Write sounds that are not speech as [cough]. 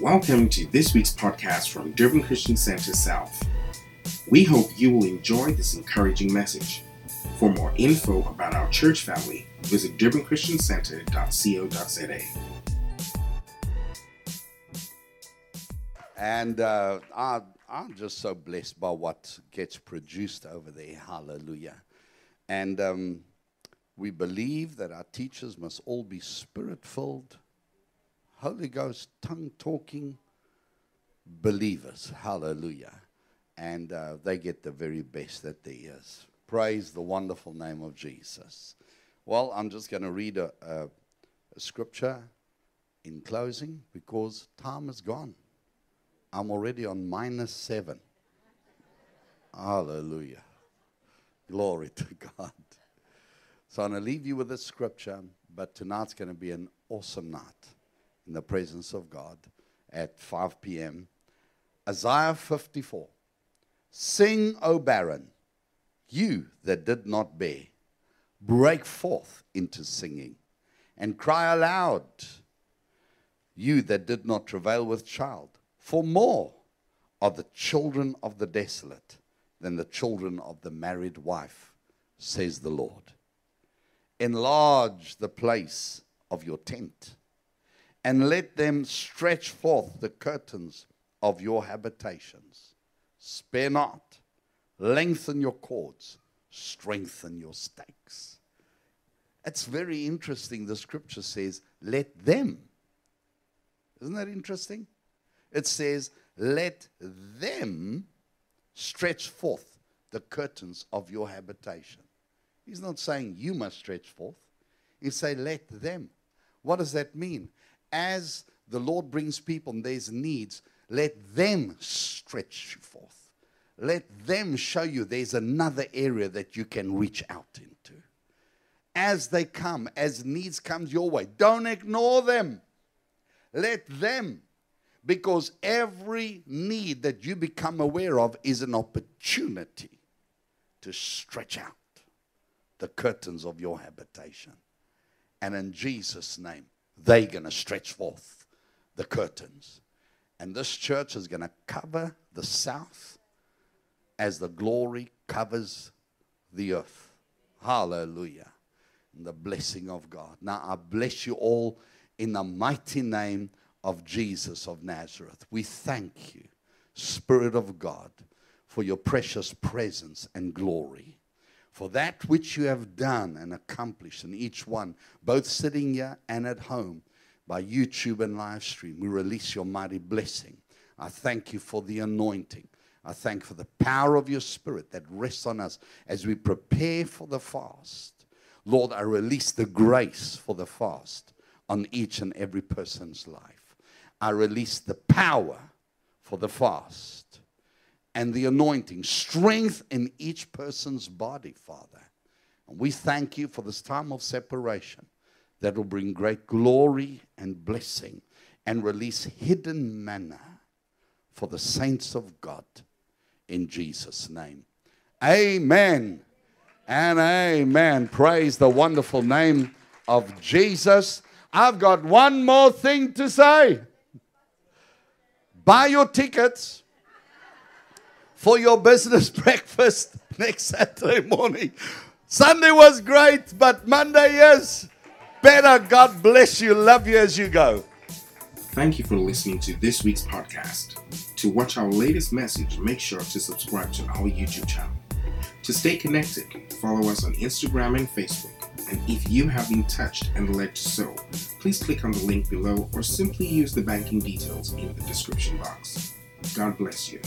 Welcome to this week's podcast from Durban Christian Center South. We hope you will enjoy this encouraging message. For more info about our church family, visit durbanchristiancenter.co.za. And uh, I, I'm just so blessed by what gets produced over there. Hallelujah. And um, we believe that our teachers must all be spirit filled, Holy Ghost tongue talking believers. Hallelujah. And uh, they get the very best that there is. Praise the wonderful name of Jesus. Well, I'm just going to read a, a, a scripture in closing because time is gone. I'm already on minus seven. Hallelujah. Glory to God. So I'm going to leave you with this scripture, but tonight's going to be an awesome night in the presence of God at 5 p.m. Isaiah 54. Sing, O barren, you that did not bear, break forth into singing and cry aloud, you that did not travail with child. For more are the children of the desolate than the children of the married wife, says the Lord. Enlarge the place of your tent, and let them stretch forth the curtains of your habitations. Spare not, lengthen your cords, strengthen your stakes. It's very interesting. The scripture says, let them. Isn't that interesting? It says, let them stretch forth the curtains of your habitation. He's not saying you must stretch forth. He say, let them. What does that mean? As the Lord brings people and there's needs, let them stretch forth. Let them show you there's another area that you can reach out into. As they come, as needs comes your way, don't ignore them. Let them because every need that you become aware of is an opportunity to stretch out the curtains of your habitation. And in Jesus' name, they're going to stretch forth the curtains. And this church is going to cover the south as the glory covers the earth. Hallelujah. And the blessing of God. Now, I bless you all in the mighty name of Jesus of Nazareth. We thank you, Spirit of God, for your precious presence and glory. For that which you have done and accomplished in each one, both sitting here and at home by YouTube and live stream, we release your mighty blessing. I thank you for the anointing. I thank for the power of your spirit that rests on us as we prepare for the fast. Lord, I release the grace for the fast on each and every person's life. I release the power for the fast and the anointing, strength in each person's body, Father. And we thank you for this time of separation that will bring great glory and blessing and release hidden manna for the saints of God in Jesus' name. Amen and amen. Praise the wonderful name of Jesus. I've got one more thing to say. Buy your tickets for your business [laughs] breakfast next Saturday morning. Sunday was great, but Monday is better. God bless you. Love you as you go. Thank you for listening to this week's podcast. To watch our latest message, make sure to subscribe to our YouTube channel. To stay connected, follow us on Instagram and Facebook. And if you have been touched and led to sow, please click on the link below or simply use the banking details in the description box. God bless you.